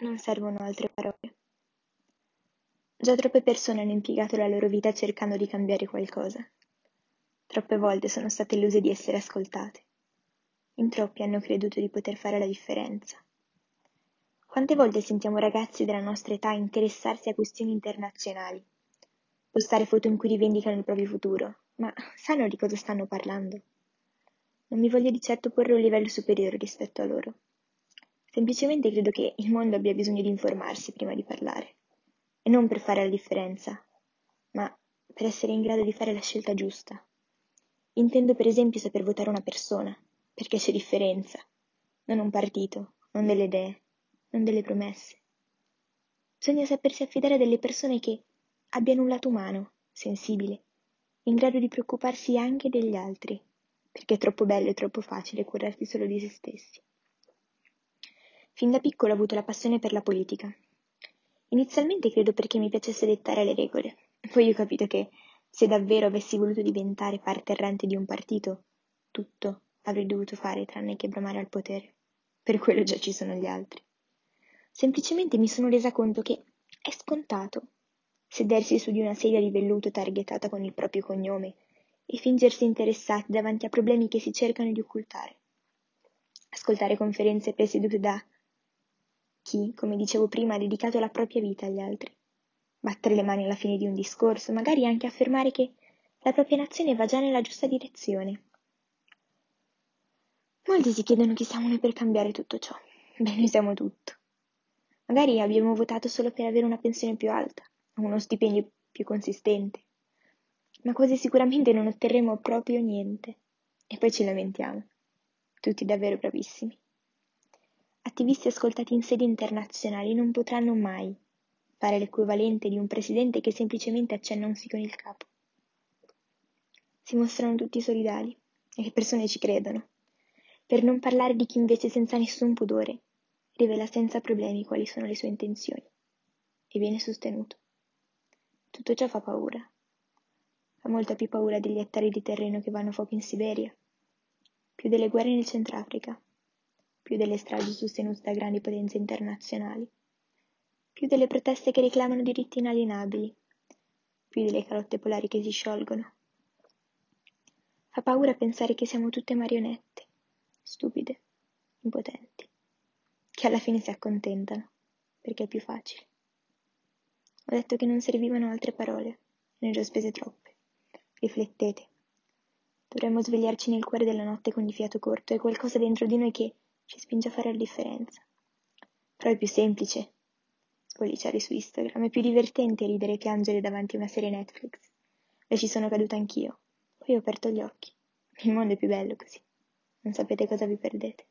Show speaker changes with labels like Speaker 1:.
Speaker 1: Non servono altre parole. Già troppe persone hanno impiegato la loro vita cercando di cambiare qualcosa. Troppe volte sono state illuse di essere ascoltate. In troppi hanno creduto di poter fare la differenza. Quante volte sentiamo ragazzi della nostra età interessarsi a questioni internazionali, postare foto in cui rivendicano il proprio futuro, ma sanno di cosa stanno parlando? Non mi voglio di certo porre un livello superiore rispetto a loro. Semplicemente credo che il mondo abbia bisogno di informarsi prima di parlare e non per fare la differenza, ma per essere in grado di fare la scelta giusta. Intendo per esempio saper votare una persona, perché c'è differenza, non un partito, non delle idee, non delle promesse. Bisogna sapersi affidare a delle persone che abbiano un lato umano, sensibile, in grado di preoccuparsi anche degli altri, perché è troppo bello e troppo facile curarsi solo di se stessi. Fin da piccolo ho avuto la passione per la politica Inizialmente credo perché mi piacesse dettare le regole, poi ho capito che se davvero avessi voluto diventare parte errante di un partito, tutto avrei dovuto fare tranne che bramare al potere. Per quello già ci sono gli altri. Semplicemente mi sono resa conto che è scontato sedersi su di una sedia di velluto targhetata con il proprio cognome e fingersi interessati davanti a problemi che si cercano di occultare. Ascoltare conferenze presiedute da chi, come dicevo prima, ha dedicato la propria vita agli altri. Battere le mani alla fine di un discorso, magari anche affermare che la propria nazione va già nella giusta direzione. Molti si chiedono chi siamo noi per cambiare tutto ciò. Beh, noi siamo tutto. Magari abbiamo votato solo per avere una pensione più alta, uno stipendio più consistente, ma quasi sicuramente non otterremo proprio niente. E poi ci lamentiamo. Tutti davvero bravissimi attivisti ascoltati in sedi internazionali non potranno mai fare l'equivalente di un presidente che semplicemente accenna un sì con il capo. Si mostrano tutti solidali e le persone ci credono. Per non parlare di chi invece senza nessun pudore rivela senza problemi quali sono le sue intenzioni e viene sostenuto. Tutto ciò fa paura. Fa molta più paura degli ettari di terreno che vanno fuoco in Siberia, più delle guerre nel Centrafrica, più delle stragi sostenute da grandi potenze internazionali, più delle proteste che reclamano diritti inalienabili, più delle calotte polari che si sciolgono. Fa paura pensare che siamo tutte marionette, stupide, impotenti, che alla fine si accontentano, perché è più facile. Ho detto che non servivano altre parole, ne ho spese troppe. Riflettete. Dovremmo svegliarci nel cuore della notte con il fiato corto e qualcosa dentro di noi che ci spinge a fare la differenza. Però è più semplice spollicciare su Instagram, è più divertente ridere e piangere davanti a una serie Netflix. E ci sono caduta anch'io. Poi ho aperto gli occhi. Il mondo è più bello così. Non sapete cosa vi perdete.